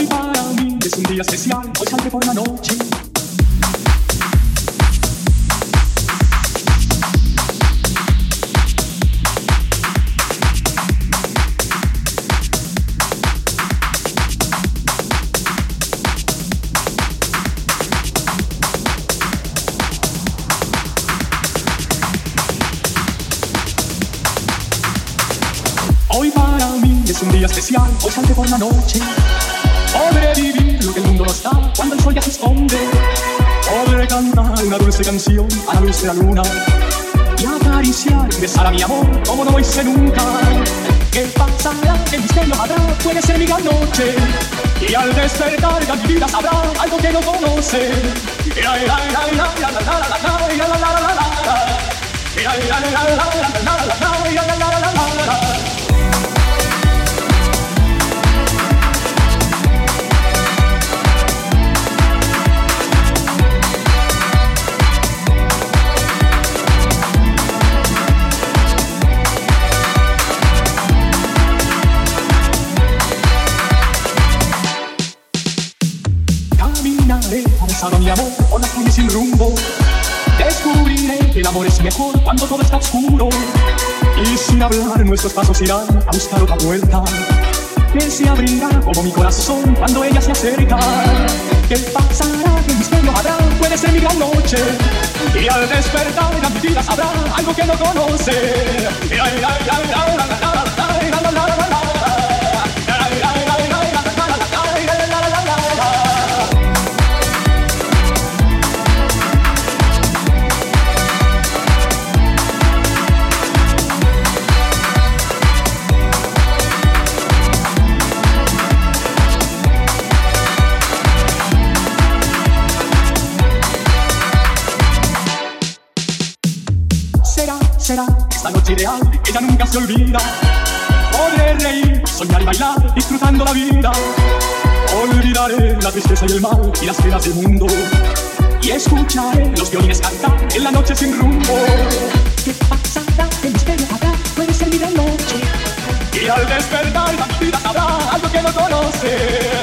hoy para mí es un día especial. Hoy saldré por la noche un día especial, hoy salte por la noche. Podré vivir lo que el mundo no está cuando el sol ya se esconde. Podré cantar una dulce canción a la luz de la luna y acariciar y besar a mi amor como no lo hice nunca. ¿Qué pasará? ¿Qué misterio habrá? Puede ser mi gran noche. Y al despertar ya mi vida sabrá algo que no conoce. A mi amor por la calle sin rumbo. Descubriré que el amor es mejor cuando todo está oscuro. Y sin hablar nuestros pasos irán a buscar otra vuelta. Que se abrirá como mi corazón cuando ella se acerca. ¿Qué pasará? ¿Qué misterio habrá? Puede ser mi gran noche. Y al despertar la mi vida sabrá algo que no conoce. Será, será esta noche ideal, ella nunca se olvida. Podré reír, soñar y bailar, disfrutando la vida. Olvidaré la tristeza y el mal y las penas del mundo. Y escucharé los violines cantar en la noche sin rumbo. ¿Qué pasará? ¿Qué misterio habrá? Puede ser mi noche. Y al despertar la vida sabrá algo que no conoce.